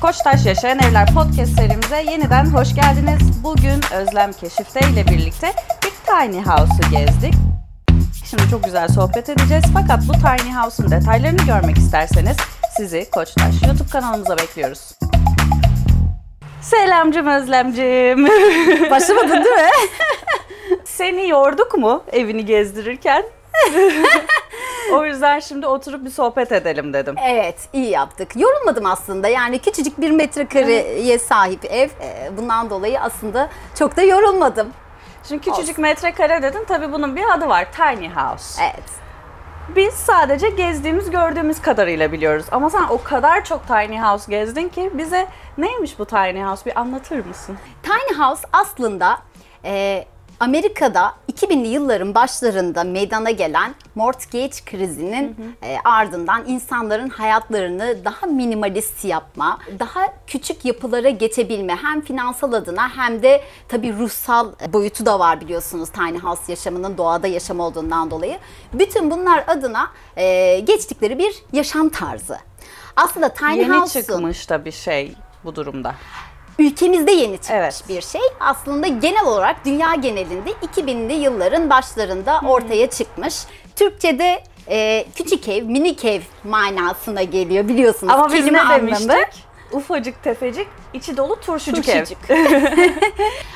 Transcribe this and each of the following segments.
Koçtaş Yaşayan Evler podcast serimize yeniden hoş geldiniz. Bugün Özlem Keşifte ile birlikte bir tiny house'u gezdik. Şimdi çok güzel sohbet edeceğiz fakat bu tiny house'un detaylarını görmek isterseniz sizi Koçtaş YouTube kanalımıza bekliyoruz. Selamcım Özlemcim. Başlamadın değil mi? Seni yorduk mu evini gezdirirken? o yüzden şimdi oturup bir sohbet edelim dedim. Evet, iyi yaptık. Yorulmadım aslında. Yani küçücük bir metrekareye sahip ev. Ee, Bundan dolayı aslında çok da yorulmadım. Şimdi küçücük metrekare dedin tabii bunun bir adı var tiny house. Evet. Biz sadece gezdiğimiz gördüğümüz kadarıyla biliyoruz. Ama sen o kadar çok tiny house gezdin ki bize neymiş bu tiny house bir anlatır mısın? Tiny House aslında e, Amerika'da 2000'li yılların başlarında meydana gelen mortgage krizinin e, ardından insanların hayatlarını daha minimalist yapma, daha küçük yapılara geçebilme hem finansal adına hem de tabii ruhsal boyutu da var biliyorsunuz tiny house yaşamının doğada yaşam olduğundan dolayı. Bütün bunlar adına e, geçtikleri bir yaşam tarzı. Aslında tiny Yeni house'un çıkmış da bir şey bu durumda. Ülkemizde yeni çıkmış Evet. bir şey. Aslında genel olarak dünya genelinde 2000'li yılların başlarında ortaya çıkmış. Türkçe'de e, küçük ev, minik ev manasına geliyor biliyorsunuz. Ama biz ne anlamı. demiştik? Ufacık tefecik, içi dolu turşucuk, Turşucuk. ev.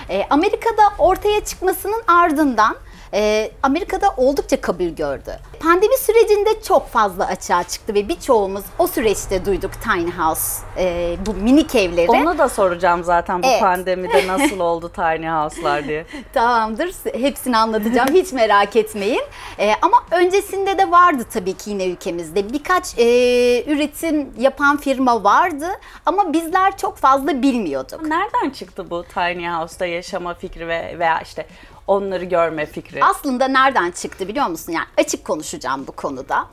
E, Amerika'da ortaya çıkmasının ardından e, Amerika'da oldukça kabul gördü. Pandemi sürecinde çok fazla açığa çıktı ve birçoğumuz o süreçte duyduk tiny house, e, bu minik evleri. Onu da soracağım zaten bu Evet. pandemide nasıl oldu tiny house'lar diye. Tamamdır. Hepsini anlatacağım. Hiç merak etmeyin. Ee, ama öncesinde de vardı tabii ki yine ülkemizde. Birkaç e, üretim yapan firma vardı ama bizler çok fazla bilmiyorduk. Nereden çıktı bu tiny house'da yaşama fikri ve veya işte onları görme fikri? Aslında nereden çıktı biliyor musun? Yani açık konuşacağım bu konuda.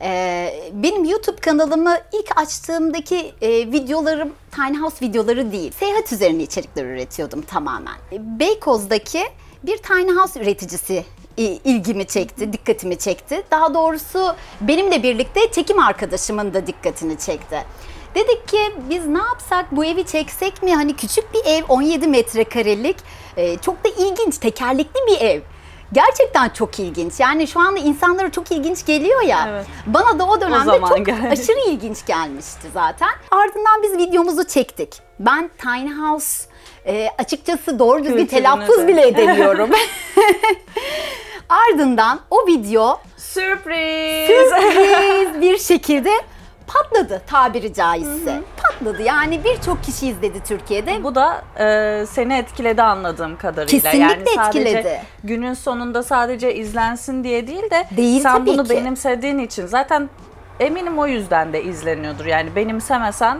Ee, benim YouTube kanalımı ilk açtığımdaki e, videolarım tiny house videoları değil. Seyahat üzerine içerikler üretiyordum tamamen. Beykoz'daki bir tiny house üreticisi ilgimi çekti, dikkatimi çekti. Daha doğrusu benimle birlikte çekim arkadaşımın da dikkatini çekti. Dedik ki biz ne yapsak bu evi çeksek mi? Hani küçük bir ev 17 metrekarelik e, çok da ilginç tekerlekli bir ev. Gerçekten çok ilginç. Yani şu anda insanlara çok ilginç geliyor ya. Evet. Bana da o dönemde zaman çok geldi. aşırı ilginç gelmişti zaten. Ardından biz videomuzu çektik. Ben Tiny House e, açıkçası doğru düzgün telaffuz de. bile edemiyorum. Ardından o video Sürpriz! sürpriz bir şekilde patladı tabiri caizse. Patladı yani birçok kişi izledi Türkiye'de. Bu da e, seni etkiledi anladığım kadarıyla. Kesinlikle yani sadece etkiledi. günün sonunda sadece izlensin diye değil de Değil sen bunu ki. benimsediğin için zaten eminim o yüzden de izleniyordur. Yani benimsemesen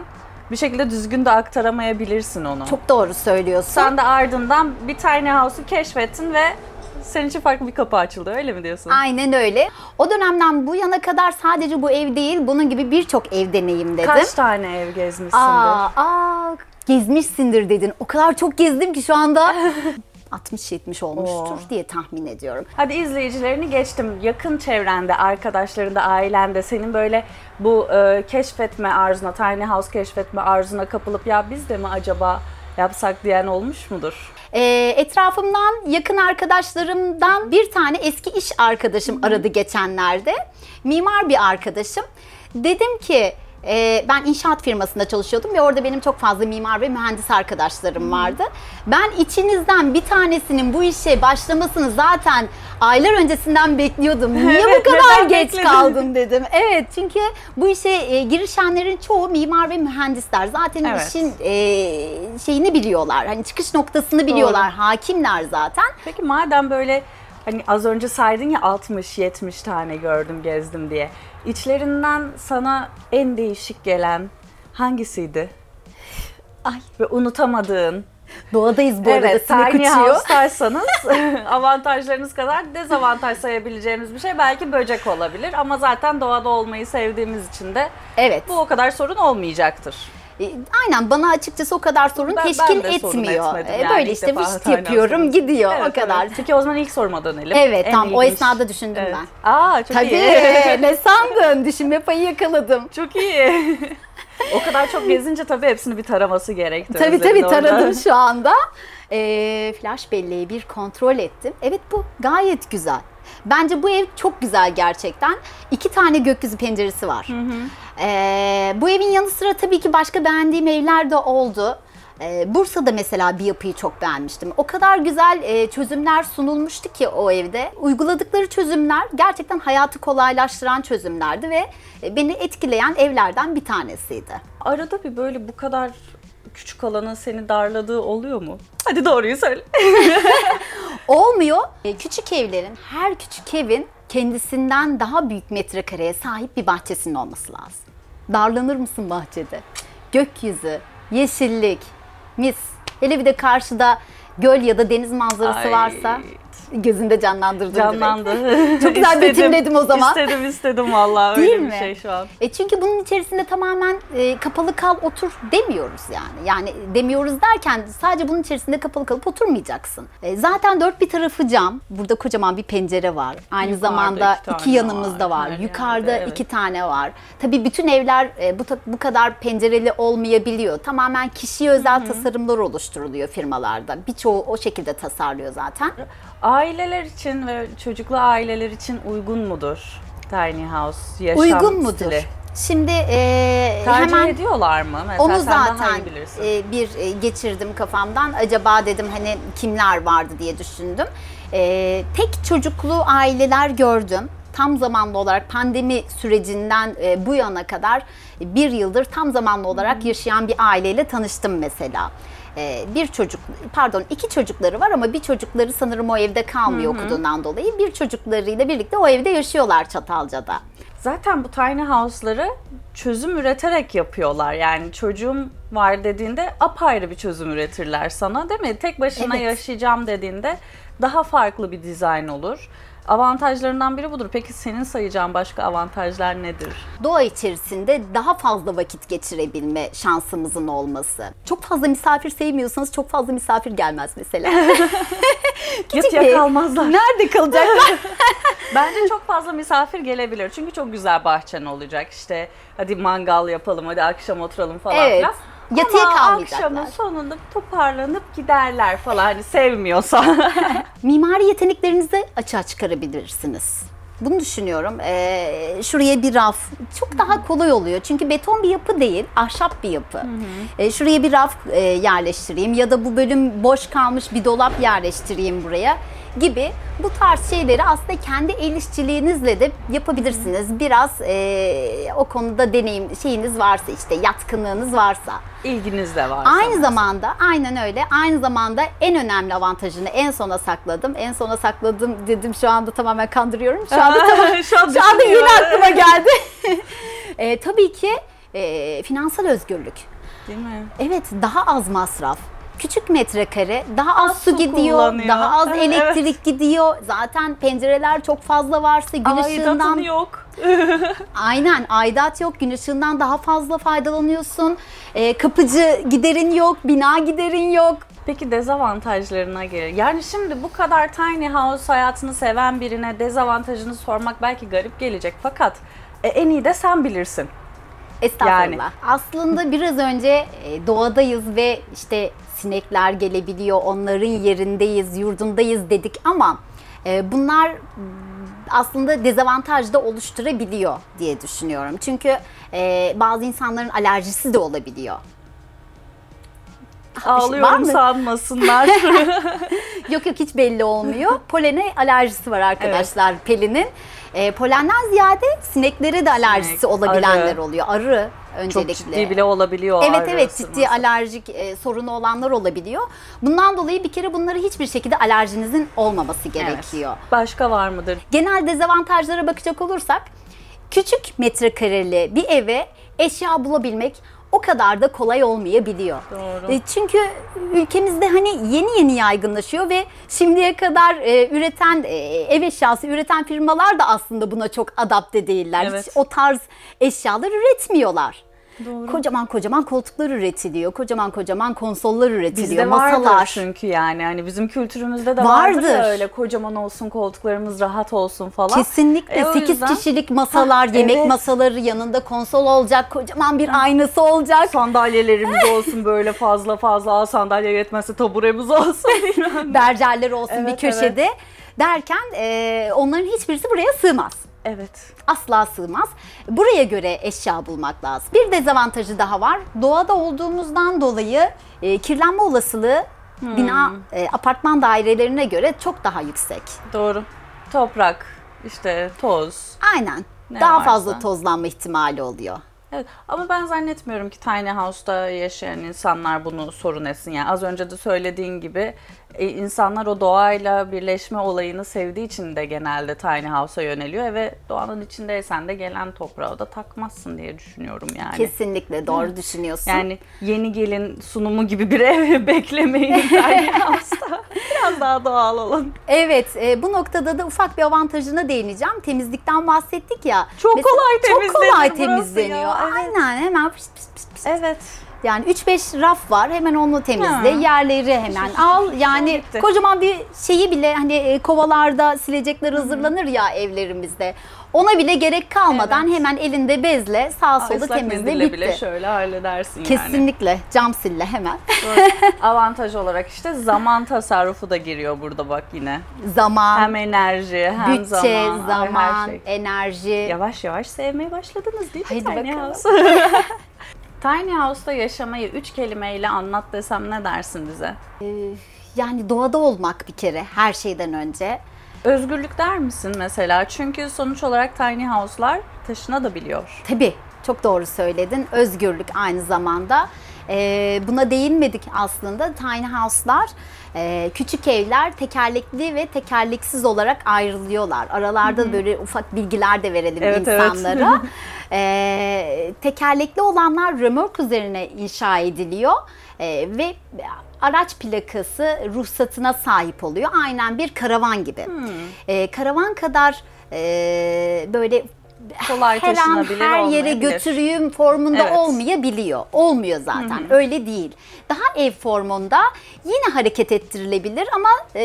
bir şekilde düzgün de aktaramayabilirsin onu. Çok doğru söylüyorsun. Sen de ardından bir tiny house'u keşfettin ve senin için farklı bir kapı açıldı öyle mi diyorsun? Aynen öyle. O dönemden bu yana kadar sadece bu ev değil, bunun gibi birçok ev deneyimledim. Kaç tane ev gezmişsindir? Aa, aa, gezmişsindir dedin. O kadar çok gezdim ki şu anda 60-70 olmuştur Oo. diye tahmin ediyorum. Hadi izleyicilerini geçtim. Yakın çevrende, arkadaşlarında, ailende senin böyle bu e, keşfetme arzuna, tiny house keşfetme arzuna kapılıp ya biz de mi acaba yapsak diyen olmuş mudur? Ee, etrafımdan yakın arkadaşlarımdan bir tane eski iş arkadaşım aradı geçenlerde. Mimar bir arkadaşım. Dedim ki e, ben inşaat firmasında çalışıyordum ve orada benim çok fazla mimar ve mühendis arkadaşlarım vardı. Ben içinizden bir tanesinin bu işe başlamasını zaten aylar öncesinden bekliyordum. Niye Evet, bu kadar geç bekledin? kaldın dedim. Evet çünkü bu işe e, girişenlerin çoğu mimar ve mühendisler. Zaten Evet. işin e, şeyini biliyorlar. Hani çıkış noktasını biliyorlar. Hakimler zaten. Peki madem böyle hani az önce saydın ya 60-70 tane gördüm gezdim diye. İçlerinden sana en değişik gelen hangisiydi? Ay Ve unutamadığın. doğadayız bu arada evet, sinek tiny uçuyor. house'taysanız avantajlarınız kadar dezavantaj sayabileceğimiz bir şey belki böcek olabilir ama zaten doğada olmayı sevdiğimiz için de Evet. bu o kadar sorun olmayacaktır. E, aynen bana açıkçası o kadar sorun Ben- ben teşkil sorun etmiyor. E, yani. böyle işte tiny yapıyorum house gidiyor Evet, o kadar. evet. Peki o zaman ilk soruma dönelim. Evet En tam o ilginç- esnada düşündüm Evet. ben. Aa çok Tabii iyi. ne sandın? Düşünme payı yakaladım. çok iyi. o kadar çok gezince tabii hepsini bir taraması gerekti. Tabii tabii orada. taradım şu anda. Ee, flash belleği bir kontrol ettim. Evet bu gayet güzel. Bence bu ev çok güzel gerçekten. İki tane gökyüzü penceresi var. Ee, bu evin yanı sıra tabii ki başka beğendiğim evler de oldu. Ee, Bursa'da mesela bir yapıyı çok beğenmiştim. O kadar güzel e, çözümler sunulmuştu ki o evde. Uyguladıkları çözümler gerçekten hayatı kolaylaştıran çözümlerdi ve e, beni etkileyen evlerden bir tanesiydi. Arada bir böyle bu kadar küçük alanın seni darladığı oluyor mu? Hadi doğruyu söyle. Olmuyor. E, Küçük evlerin, her küçük evin kendisinden daha büyük metrekareye sahip bir bahçesinin olması lazım. Darlanır mısın bahçede? Gökyüzü, yeşillik, mis. Hele bir de karşıda göl ya da deniz manzarası Ay. varsa gözünde canlandırdın. Canlandı. Çok güzel İstedim, betimledim o zaman. İstedim istedim vallahi Değil öyle mi? bir şey şu an. E çünkü bunun içerisinde tamamen e, kapalı kal otur demiyoruz yani. Yani demiyoruz derken sadece bunun içerisinde kapalı kalıp oturmayacaksın. E, zaten dört bir tarafı cam. Burada kocaman bir pencere var. Aynı Yukarıda zamanda iki iki yanımızda var, var. Yukarıda yerde, evet. iki tane var. Tabii bütün evler e, bu bu kadar pencereli olmayabiliyor. Tamamen kişiye özel tasarımlar oluşturuluyor firmalarda. Birçoğu o şekilde tasarlıyor zaten. Aileler için ve çocuklu aileler için uygun mudur tiny house yaşam Uygun mudur? stili? Şimdi e, Tercih hemen ediyorlar mı? Mesela Onu sen daha zaten iyi bilirsin. e, bir e, geçirdim kafamdan. Acaba dedim hani kimler vardı diye düşündüm. E, tek çocuklu aileler gördüm. Tam zamanlı olarak pandemi sürecinden e, bu yana kadar bir yıldır tam zamanlı olarak yaşayan bir aileyle tanıştım mesela. E, bir çocuk, pardon iki çocukları var ama bir çocukları sanırım o evde kalmıyor okuduğundan dolayı. Bir çocuklarıyla birlikte o evde yaşıyorlar Çatalca'da. Zaten bu tiny house'ları çözüm üreterek yapıyorlar. Yani çocuğum var dediğinde apayrı bir çözüm üretirler sana değil mi? Tek başına Evet. yaşayacağım dediğinde daha farklı bir dizayn olur. Avantajlarından biri budur. Peki senin sayacağın başka avantajlar nedir? doğa içerisinde daha fazla vakit geçirebilme şansımızın olması. Çok fazla misafir sevmiyorsanız çok fazla misafir gelmez mesela. Yatıya bir ev. kalmazlar. Nerede kalacaklar? Bence çok fazla misafir gelebilir. Çünkü çok güzel bahçen olacak. İşte hadi mangal yapalım, hadi akşam oturalım falan Evet. filan. Yatıya Ama kalmayacaklar. akşamın sonunda toparlanıp giderler falan hani sevmiyorsa. Mimari yeteneklerinizi açığa çıkarabilirsiniz. Bunu düşünüyorum. Ee, şuraya bir raf çok daha kolay oluyor. Çünkü beton bir yapı değil, ahşap bir yapı. Ee, şuraya bir raf e, yerleştireyim ya da bu bölüm boş kalmış bir dolap yerleştireyim buraya gibi bu tarz şeyleri aslında kendi el işçiliğinizle de yapabilirsiniz. Biraz e, o konuda deneyim şeyiniz varsa işte yatkınlığınız varsa. İlginiz de var. Aynı zamanda aynen öyle. Aynı zamanda en önemli avantajını en sona sakladım. En sona sakladım dedim şu anda tamamen kandırıyorum. Şu anda tamam, şu an şu anda yine aklıma geldi. e, tabii ki e, finansal özgürlük. Değil mi? Evet daha az masraf. Küçük metrekare, daha az, Az su su gidiyor, kullanıyor. daha az Evet. elektrik gidiyor. Zaten pencereler çok fazla varsa gün ışığından Aidatın yok. Aynen aidat yok gün ışığından daha fazla faydalanıyorsun. Ee, kapıcı giderin yok, bina giderin yok. Peki dezavantajlarına gelir. Yani şimdi bu kadar tiny house hayatını seven birine dezavantajını sormak belki garip gelecek. Fakat e, en iyi de sen bilirsin. Estağfurullah. Yani. Aslında biraz önce e, doğadayız ve işte sinekler gelebiliyor, onların yerindeyiz, yurdundayız dedik ama e, bunlar aslında dezavantaj da oluşturabiliyor diye düşünüyorum. Çünkü e, bazı insanların alerjisi de olabiliyor. var Ağlıyorum sanmasınlar. Yok yok hiç belli olmuyor. Polene alerjisi var arkadaşlar Pelin'in. E, polenden ziyade sineklere de alerjisi Sinek, olabilenler arı. oluyor. Arı Çok öncelikle. ciddi bile olabiliyor. Evet evet ciddi alerjik e, sorunu olanlar olabiliyor. Bundan dolayı bir kere bunları hiçbir şekilde alerjinizin olmaması Evet. gerekiyor. Başka var mıdır? Genel dezavantajlara bakacak olursak küçük metrekareli bir eve eşya bulabilmek o kadar da kolay olmayabiliyor. Doğru. E, Çünkü ülkemizde hani yeni yeni yaygınlaşıyor ve şimdiye kadar e, üreten e, ev eşyası üreten firmalar da aslında buna çok adapte değiller. Evet. Hiç o tarz eşyalar üretmiyorlar. Doğru. Kocaman kocaman koltuklar üretiliyor. Kocaman kocaman konsollar üretiliyor. Bizde masalar. çünkü yani hani bizim kültürümüzde de vardır, Vardır. ya öyle kocaman olsun koltuklarımız rahat olsun falan. Kesinlikle E, o 8 yüzden kişilik masalar, Hah, yemek evet. masaları yanında konsol olacak, kocaman bir aynası olacak. sandalyelerimiz olsun böyle fazla fazla Aa, sandalye yetmezse taburemiz olsun. Bercerler olsun bir Evet, köşede derken e, onların hiçbirisi buraya sığmaz. Evet. Asla sığmaz. Buraya göre eşya bulmak lazım. Bir dezavantajı daha var. Doğada olduğumuzdan dolayı e, kirlenme olasılığı Hmm. bina, e, apartman dairelerine göre çok daha yüksek. Doğru. Toprak, işte toz. Aynen. Ne daha varsa. fazla tozlanma ihtimali oluyor. Evet ama ben zannetmiyorum ki tiny house'da yaşayan insanlar bunu sorun etsin. Yani az önce de söylediğin gibi e, insanlar o doğayla birleşme olayını sevdiği için de genelde tiny house'a yöneliyor ve doğanın içindeysen de gelen toprağı da takmazsın diye düşünüyorum yani. Kesinlikle doğru düşünüyorsun. Yani yeni gelin sunumu gibi bir ev beklemeyin tiny house'da. Biraz daha doğal olun. Evet, e, bu noktada da ufak bir avantajına değineceğim. Temizlikten bahsettik ya. Çok kolay Çok temizlenir kolay temizleniyor. ya, evet. Aynen, hemen pıs pıs pıs. Evet. Yani 3-5 raf var. Hemen onu temizle. Ha. Yerleri hemen al. Yani Bitti. kocaman bir şeyi bile hani e, kovalarda silecekler hazırlanır ya evlerimizde. Ona bile gerek kalmadan Evet. hemen elinde bezle sola Islak temizle bitti. bile şöyle halledersin yani. Kesinlikle cam sille hemen. Avantaj olarak işte zaman tasarrufu da giriyor burada bak yine. Zaman, Hem enerji hem bütçe, zaman, zaman, her şey. enerji. Yavaş yavaş sevmeye başladınız değil mi Haydi bakalım. Tiny House'da yaşamayı üç kelimeyle anlat desem ne dersin bize? Ee, yani doğada olmak bir kere her şeyden önce. Özgürlük der misin mesela? Çünkü sonuç olarak tiny house'lar taşınabiliyor. Tabii çok doğru söyledin. Özgürlük aynı zamanda. Ee, buna değinmedik aslında. Tiny house'lar e, küçük evler tekerlekli ve tekerleksiz olarak ayrılıyorlar. Aralarda böyle ufak bilgiler de verelim Evet, evet. insanlara. Ee, tekerlekli olanlar römork üzerine inşa ediliyor Ee, ve araç plakası ruhsatına sahip oluyor. Aynen bir karavan gibi. Ee, karavan kadar e, böyle Kolay her an her yere götürüyüm formunda Evet. olmayabiliyor. Olmuyor zaten. Öyle değil. Daha ev formunda yine hareket ettirilebilir ama e,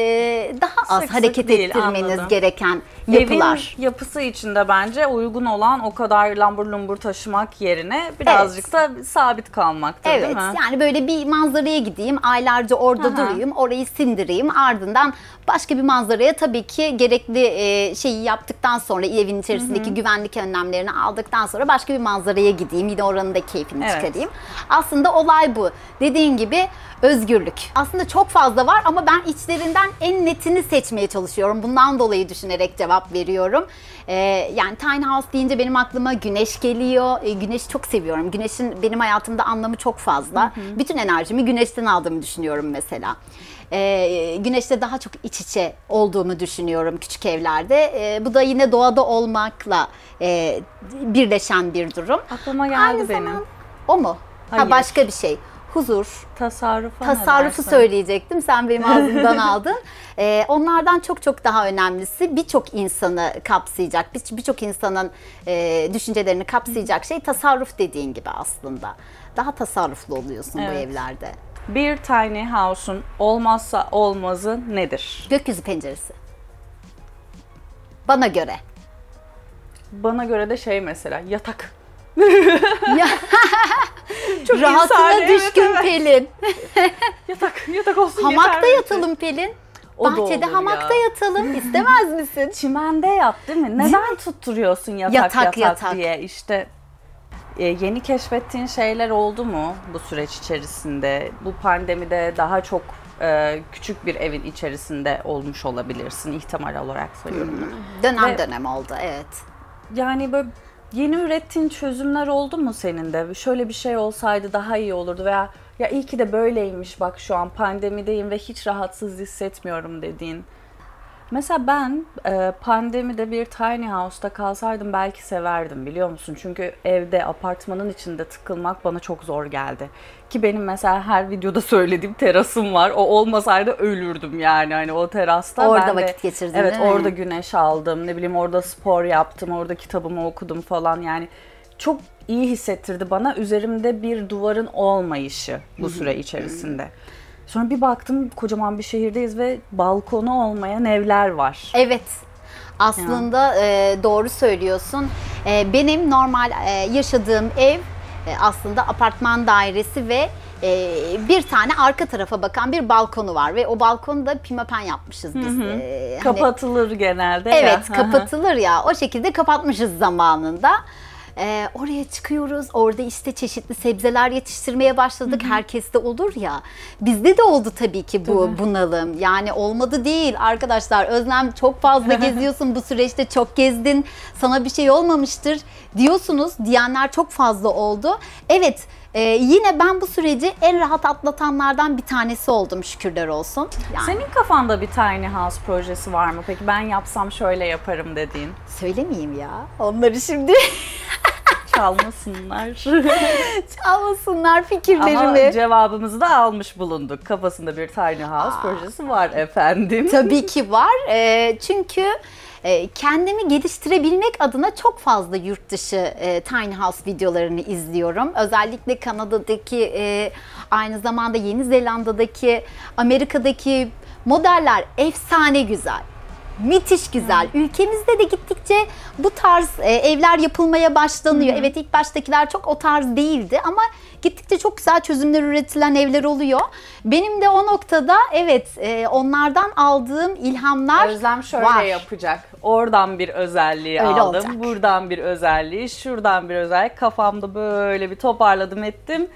daha az Sık sık hareket değil, ettirmeniz anladım. gereken yapılar. Evin yapısı içinde bence uygun olan o kadar lambur lumbur taşımak yerine birazcık da sabit kalmaktır Evet değil mi? yani böyle bir manzaraya gideyim aylarca orada Aha. durayım orayı sindireyim ardından başka bir manzaraya tabii ki gerekli e, şeyi yaptıktan sonra evin içerisindeki güvenlik önlemlerini aldıktan sonra başka bir manzaraya gideyim yine oranın da keyfini Evet. çıkarayım. Aslında olay bu dediğin gibi özgürlük. Aslında çok fazla var ama ben içlerinden en netini seçmeye çalışıyorum. Bundan dolayı düşünerek cevap veriyorum. Ee, yani tiny house deyince benim aklıma güneş geliyor. Ee, güneşi çok seviyorum. Güneşin benim hayatımda anlamı çok fazla. Bütün enerjimi güneşten aldığımı düşünüyorum mesela. Ee, güneşte daha çok iç içe olduğumu düşünüyorum küçük evlerde. Ee, bu da yine doğada olmakla e, birleşen bir durum. Aklıma geldi Aynı benim. zaman- O mu? Hayır. Ha başka bir şey. Huzur, tasarrufu dersin? söyleyecektim. Sen benim ağzımdan aldın. Ee, onlardan çok çok daha önemlisi birçok insanı kapsayacak, bir- birçok insanın e, düşüncelerini kapsayacak şey tasarruf dediğin gibi aslında. Daha tasarruflu oluyorsun bu Evet. evlerde. Bir tiny house'un olmazsa olmazı nedir? Gökyüzü penceresi. Bana göre. Bana göre de şey mesela yatak. Ya, Çok Rahatına insani, düşkün evet. Pelin. Yatak, yatak olsun Hamakta yeter. yatalım Pelin. O Bahçede hamakta ya. yatalım. İstemez misin? Çimende yat değil mi? Neden tutturuyorsun yatak yatak, Yatak, yatak. diye işte e, yeni keşfettiğin şeyler oldu mu bu süreç içerisinde? Bu pandemide daha çok e, küçük bir evin içerisinde olmuş olabilirsin ihtimal olarak söylüyorum. bunu. Dönem Ve- dönem oldu evet. Yani böyle yeni ürettiğin çözümler oldu mu senin de? Şöyle bir şey olsaydı daha iyi olurdu veya ya iyi ki de böyleymiş bak şu an pandemideyim ve hiç rahatsız hissetmiyorum dediğin. Mesela ben e, pandemide bir tiny house'ta kalsaydım belki severdim biliyor musun? Çünkü evde apartmanın içinde tıkılmak bana çok zor geldi. Ki benim mesela her videoda söylediğim terasım var. O olmasaydı ölürdüm yani hani o terasta. Orada ben de- vakit geçirdin, Evet değil mi? orada güneş aldım. Ne bileyim orada spor yaptım. Orada kitabımı okudum falan yani. çok iyi hissettirdi bana üzerimde bir duvarın olmayışı bu süre içerisinde. Sonra bir baktım kocaman bir şehirdeyiz ve balkonu olmayan evler var. Evet. Aslında e, doğru söylüyorsun. E, benim normal e, yaşadığım ev e, aslında apartman dairesi ve e, bir tane arka tarafa bakan bir balkonu var ve o balkonu da pimapen yapmışız biz. E, hani- Kapatılır genelde. ya. Evet Hı hı. kapatılır ya o şekilde kapatmışız zamanında. Ee, oraya çıkıyoruz. Orada işte çeşitli sebzeler yetiştirmeye başladık. Herkeste olur ya. Bizde de oldu tabii ki bu bunalım. Yani olmadı değil arkadaşlar. Özlem çok fazla geziyorsun bu süreçte çok gezdin. Sana bir şey olmamıştır diyorsunuz. Diyenler çok fazla oldu. Evet e, yine ben bu süreci en rahat atlatanlardan bir tanesi oldum şükürler olsun. Yani Senin kafanda bir tiny house projesi var mı? Peki ben yapsam şöyle yaparım dediğin. söylemeyeyim ya. Onları şimdi Çalmasınlar. çalmasınlar fikirlerimi. Ama cevabımızı da almış bulunduk. Kafasında bir tiny house projesi var efendim. Tabii ki var. Ee, çünkü e, kendimi geliştirebilmek adına çok fazla yurt dışı e, tiny house videolarını izliyorum. Özellikle Kanada'daki, e, aynı zamanda Yeni Zelanda'daki, Amerika'daki modeller efsane güzel. Müthiş güzel. Ülkemizde de gittikçe bu tarz e, evler yapılmaya başlanıyor. Evet ilk baştakiler çok o tarz değildi ama gittikçe çok güzel çözümler üretilen evler oluyor. Benim de o noktada evet e, onlardan aldığım ilhamlar Özlem şöyle var. yapacak. Oradan bir özelliği Öyle aldım. olacak. Buradan bir özelliği, şuradan bir özellik. Kafamda böyle bir toparladım ettim.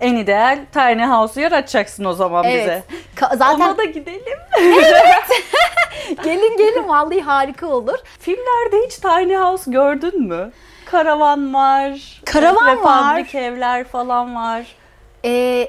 En ideal tiny house'u yaratacaksın o zaman Evet. bize. Ka- zaten Ona da gidelim. gelin gelin vallahi harika olur. Filmlerde hiç tiny house gördün mü? Karavan var. Karavan prefabrik var. evler falan var. Ee,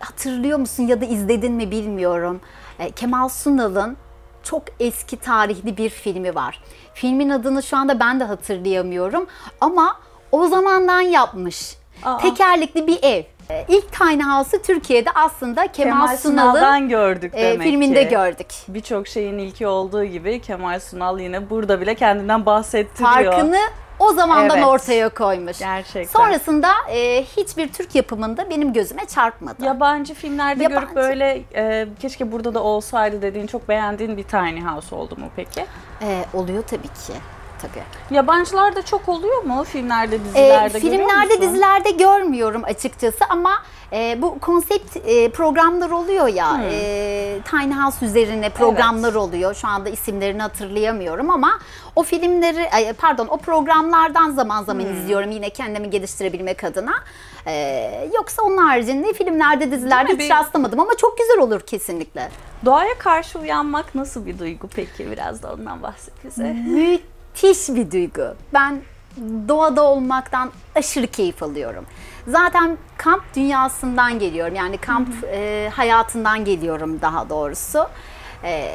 hatırlıyor musun ya da izledin mi bilmiyorum. Ee, Kemal Sunal'ın çok eski tarihli bir filmi var. Filmin adını şu anda ben de hatırlayamıyorum ama o zamandan yapmış. Aa. Tekerlekli bir ev. Ee, İlk Tiny House'u Türkiye'de aslında Kemal, Kemal Sunal'ın gördük e, demek filminde ki. gördük. Birçok şeyin ilki olduğu gibi Kemal Sunal yine burada bile kendinden bahsettiriyor. Farkını o zamandan Evet. ortaya koymuş. Gerçekten. Sonrasında e, hiçbir Türk yapımında benim gözüme çarpmadı. Yabancı filmlerde Yabancı. görüp böyle e, keşke burada da olsaydı dediğin çok beğendiğin bir tiny house oldu mu peki? E, oluyor tabii ki. Tabii. Yabancılarda çok oluyor mu filmlerde, E, dizilerde görüyor filmlerde, dizilerde görmüyorum açıkçası ama e, bu konsept e, programlar oluyor ya, Hmm. e, Tiny House üzerine programlar oluyor. Şu anda isimlerini hatırlayamıyorum ama o filmleri, ay, pardon o programlardan zaman zaman Hmm. izliyorum yine kendimi geliştirebilmek adına. E, yoksa onun haricinde filmlerde, dizilerde hiç rastlamadım ama çok güzel olur kesinlikle. Doğaya karşı uyanmak nasıl bir duygu peki? Biraz da ondan bahset bize. Müthiş bir duygu. Ben doğada olmaktan aşırı keyif alıyorum. Zaten kamp dünyasından geliyorum. Yani kamp e, hayatından geliyorum daha doğrusu. E,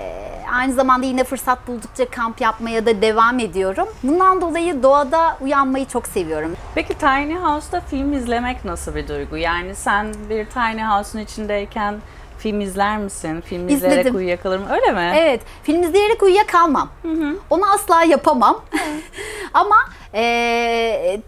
aynı zamanda yine fırsat buldukça kamp yapmaya da devam ediyorum. Bundan dolayı doğada uyanmayı çok seviyorum. Peki tiny house'da film izlemek nasıl bir duygu? Yani sen bir tiny house'un içindeyken film izler misin? Film izleyerek İzledim. uyuyakalır mı? Öyle mi? Evet, film izleyerek uyuyakalmam. Onu asla yapamam. Ama e,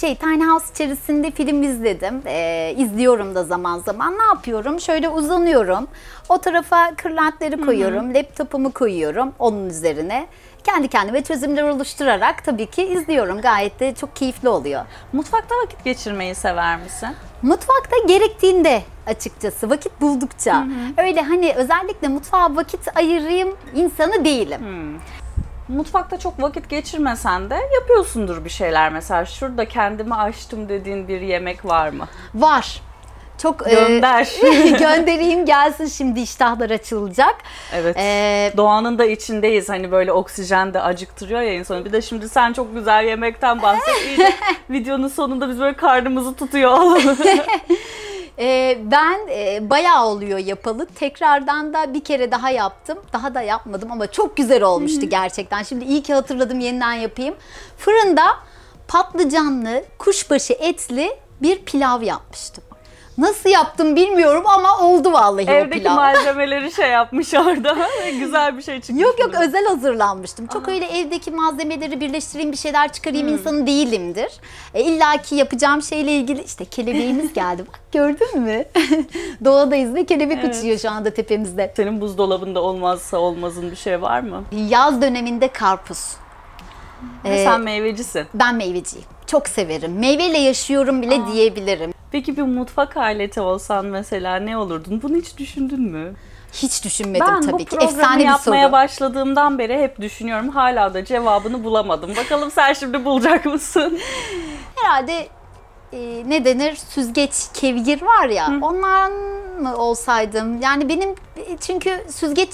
şey Tiny House içerisinde film izledim. E, izliyorum da zaman zaman. Ne yapıyorum? Şöyle uzanıyorum. O tarafa kırlentleri koyuyorum. Laptopumu koyuyorum onun üzerine. Kendi kendime çözümler oluşturarak tabii ki izliyorum. Gayet de çok keyifli oluyor. Mutfakta vakit geçirmeyi sever misin? Mutfakta gerektiğinde açıkçası vakit buldukça. Öyle hani özellikle mutfağa vakit ayırayım insanı değilim. Mutfakta çok vakit geçirmesen de yapıyorsundur bir şeyler. Mesela şurada kendimi açtım dediğin bir yemek var mı? Var. Çok e, Gönder. göndereyim gelsin şimdi iştahlar açılacak. Evet. E, Doğanın da içindeyiz. Hani böyle oksijen de acıktırıyor ya insanı. Bir de şimdi sen çok güzel yemekten bahset. İyice videonun sonunda biz böyle karnımızı tutuyor e, ben e, bayağı oluyor yapalı. Tekrardan da bir kere daha yaptım. Daha da yapmadım ama çok güzel olmuştu gerçekten. Şimdi iyi ki hatırladım yeniden yapayım. Fırında patlıcanlı, kuşbaşı etli bir pilav yapmıştım. Nasıl yaptım bilmiyorum ama oldu vallahi o Evdeki pilav. malzemeleri şey yapmış orada. Güzel bir şey çıkmış. Yok yok burada. özel hazırlanmıştım. Çok öyle evdeki malzemeleri birleştireyim bir şeyler çıkarayım Hmm. insanı değilimdir. E, İlla ki yapacağım şeyle ilgili işte kelebeğimiz geldi. Bak gördün mü? Doğadayız ve kelebek Evet. uçuyor şu anda tepemizde. Senin buzdolabında olmazsa olmazın bir şey var mı? Yaz döneminde karpuz. Ee, Sen meyvecisin. Ben meyveciyim. Çok severim. Meyveyle yaşıyorum bile diyebilirim. Peki bir mutfak aleti olsan mesela ne olurdun? Bunu hiç düşündün mü? Hiç düşünmedim ben tabii bu ki. programı Efsane bir yapmaya soru. başladığımdan beri hep düşünüyorum. Hala da cevabını bulamadım. Bakalım sen şimdi bulacak mısın? Herhalde e, ne denir süzgeç kevgir var ya ondan mı olsaydım? Yani benim çünkü süzgeç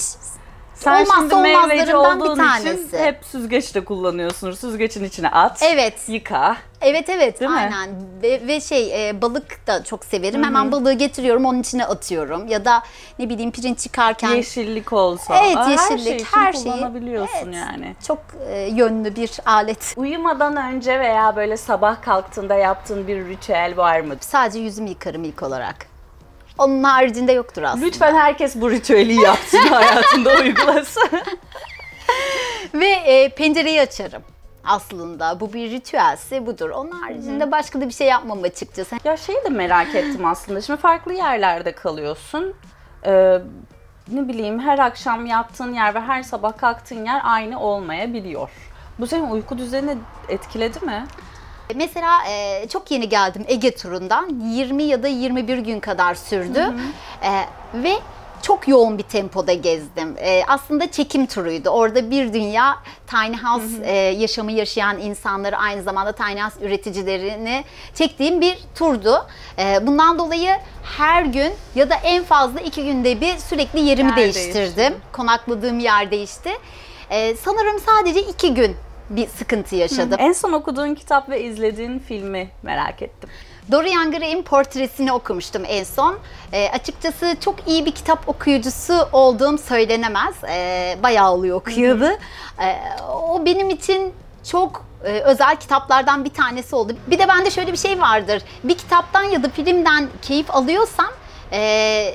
Sen Olmazsa şimdi meyveci olmazlarımdan bir olduğun için hep süzgeç de kullanıyorsun. Süzgecin içine at. Evet. Yıka. Evet evet Değil mi? aynen ve, ve şey e, balık da çok severim. Hemen balığı getiriyorum onun içine atıyorum ya da ne bileyim pirinç çıkarken Yeşillik olsa. Evet, Aa, yeşillik, her, şey için her şeyi. kullanabiliyorsun Evet. yani. çok e, yönlü bir alet. Uyumadan önce veya böyle sabah kalktığında yaptığın bir ritüel var mı? Sadece yüzümü yıkarım ilk olarak. Onun haricinde yoktur aslında. Lütfen herkes bu ritüeli yapsın hayatında uygulasın. Ve e, pencereyi açarım aslında. Bu bir ritüelse budur. Onun haricinde başka da bir şey yapmam açıkçası. Ya şeyi de merak ettim aslında. Şimdi farklı yerlerde kalıyorsun. Ee, ne bileyim her akşam yattığın yer ve her sabah kalktığın yer aynı olmayabiliyor. Bu senin uyku düzenini etkiledi mi? Mesela e, çok yeni geldim Ege turundan. 20 ya da 21 gün kadar sürdü. E, ve çok yoğun bir tempoda gezdim. E, aslında çekim turuydu. Orada bir dünya tiny house e, yaşamı yaşayan insanları aynı zamanda tiny house üreticilerini çektiğim bir turdu. E, bundan dolayı her gün ya da en fazla iki günde bir sürekli yerimi Yer değiştirdim. değiştirdin. Konakladığım yer değişti. E, sanırım sadece iki gün bir sıkıntı yaşadım. En son okuduğun kitap ve izlediğin filmi merak ettim. Dorian Gray'in portresini okumuştum en son. E, açıkçası çok iyi bir kitap okuyucusu olduğum söylenemez. E, bayağı oluyor okuyordu. E, o benim için çok e, özel kitaplardan bir tanesi oldu. Bir de bende şöyle bir şey vardır. Bir kitaptan ya da filmden keyif alıyorsam e,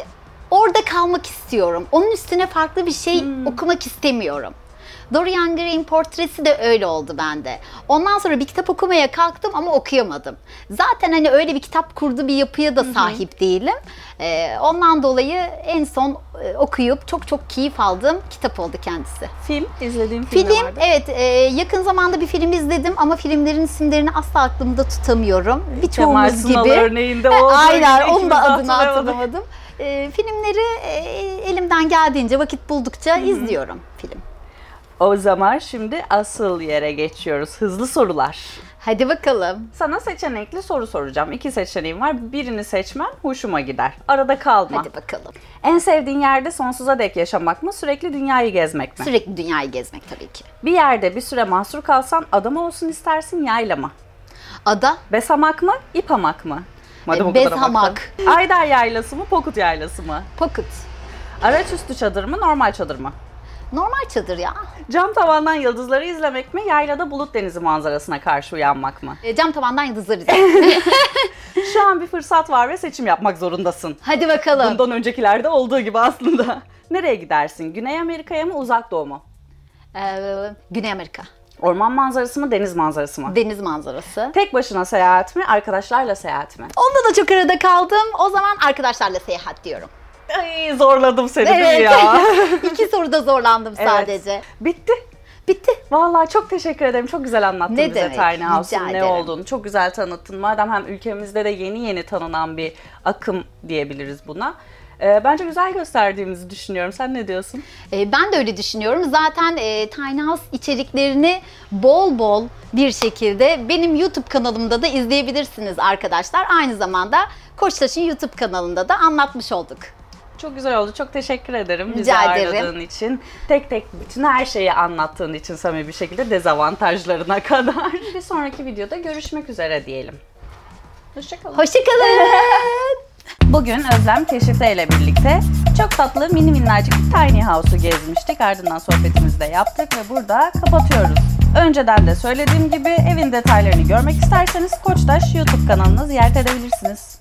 orada kalmak istiyorum. Onun üstüne farklı bir şey okumak istemiyorum. Dorian Gray'in portresi de öyle oldu bende. Ondan sonra bir kitap okumaya kalktım ama okuyamadım. Zaten hani öyle bir kitap kurdu bir yapıya da sahip değilim. Ee, ondan dolayı en son e, okuyup çok çok keyif aldığım kitap oldu kendisi. Film, izlediğin film, Film, vardı. evet e, yakın zamanda bir film izledim ama filmlerin isimlerini asla aklımda tutamıyorum. Kemal Birçoğumuz gibi. örneğinde E, olduğu Aynen ikimiz da adını hatırlamadım. E, filmleri e, elimden geldiğince vakit buldukça izliyorum film. O zaman şimdi asıl yere geçiyoruz. Hızlı sorular. Hadi bakalım. Sana seçenekli soru soracağım. İki seçeneğim var. Birini seçmen hoşuma gider. Arada kalma. Hadi bakalım. En sevdiğin yerde sonsuza dek yaşamak mı, sürekli dünyayı gezmek mi? Sürekli dünyayı gezmek tabii ki. Bir yerde bir süre mahsur kalsan ada mı olsun istersin, yayla mı? Ada, Bez hamak mı, ip hamak mı? Madem E, o bez kadar baktın. hamak. Ayder yaylası mı, Pokut yaylası mı? pocket. Araç üstü çadır mı, normal çadır mı? Normal çadır ya. Cam tavandan yıldızları izlemek mi, yaylada bulut denizi manzarasına karşı uyanmak mı? E, cam tavandan yıldızları izlemek. Şu an bir fırsat var ve seçim yapmak zorundasın. Hadi bakalım. Bundan öncekilerde olduğu gibi aslında. Nereye gidersin? Güney Amerika'ya mı, uzak doğu mu? Ee, Güney Amerika. Orman manzarası mı, deniz manzarası mı? Deniz manzarası. Tek başına seyahat mi, arkadaşlarla seyahat mi? Onda da çok arada kaldım. O zaman arkadaşlarla seyahat diyorum. Ay zorladım seni değil Evet. ya? İki soruda zorlandım Evet. sadece. Bitti. Bitti. Vallahi çok teşekkür ederim. Çok güzel anlattın Ne bize demek, Tiny House'un ne olduğunu. Çok güzel tanıttın. Madem hem ülkemizde de yeni yeni tanınan bir akım diyebiliriz buna. Ee, bence güzel gösterdiğimizi düşünüyorum. Sen ne diyorsun? Ee, ben de öyle düşünüyorum. Zaten e, Tiny House içeriklerini bol bol bir şekilde benim YouTube kanalımda da izleyebilirsiniz arkadaşlar. Aynı zamanda Koçtaş'ın YouTube kanalında da anlatmış olduk. Çok güzel oldu. Çok teşekkür ederim bizi ederim. ağırladığın için. Tek tek bütün her şeyi anlattığın için samimi bir şekilde dezavantajlarına kadar. Bir sonraki videoda görüşmek üzere diyelim. Hoşçakalın. Hoşçakalın. Bugün Özlem Keşifte ile birlikte çok tatlı mini minnacık bir tiny house'u gezmiştik. Ardından sohbetimizi de yaptık ve burada kapatıyoruz. Önceden de söylediğim gibi evin detaylarını görmek isterseniz Koçtaş YouTube kanalını ziyaret edebilirsiniz.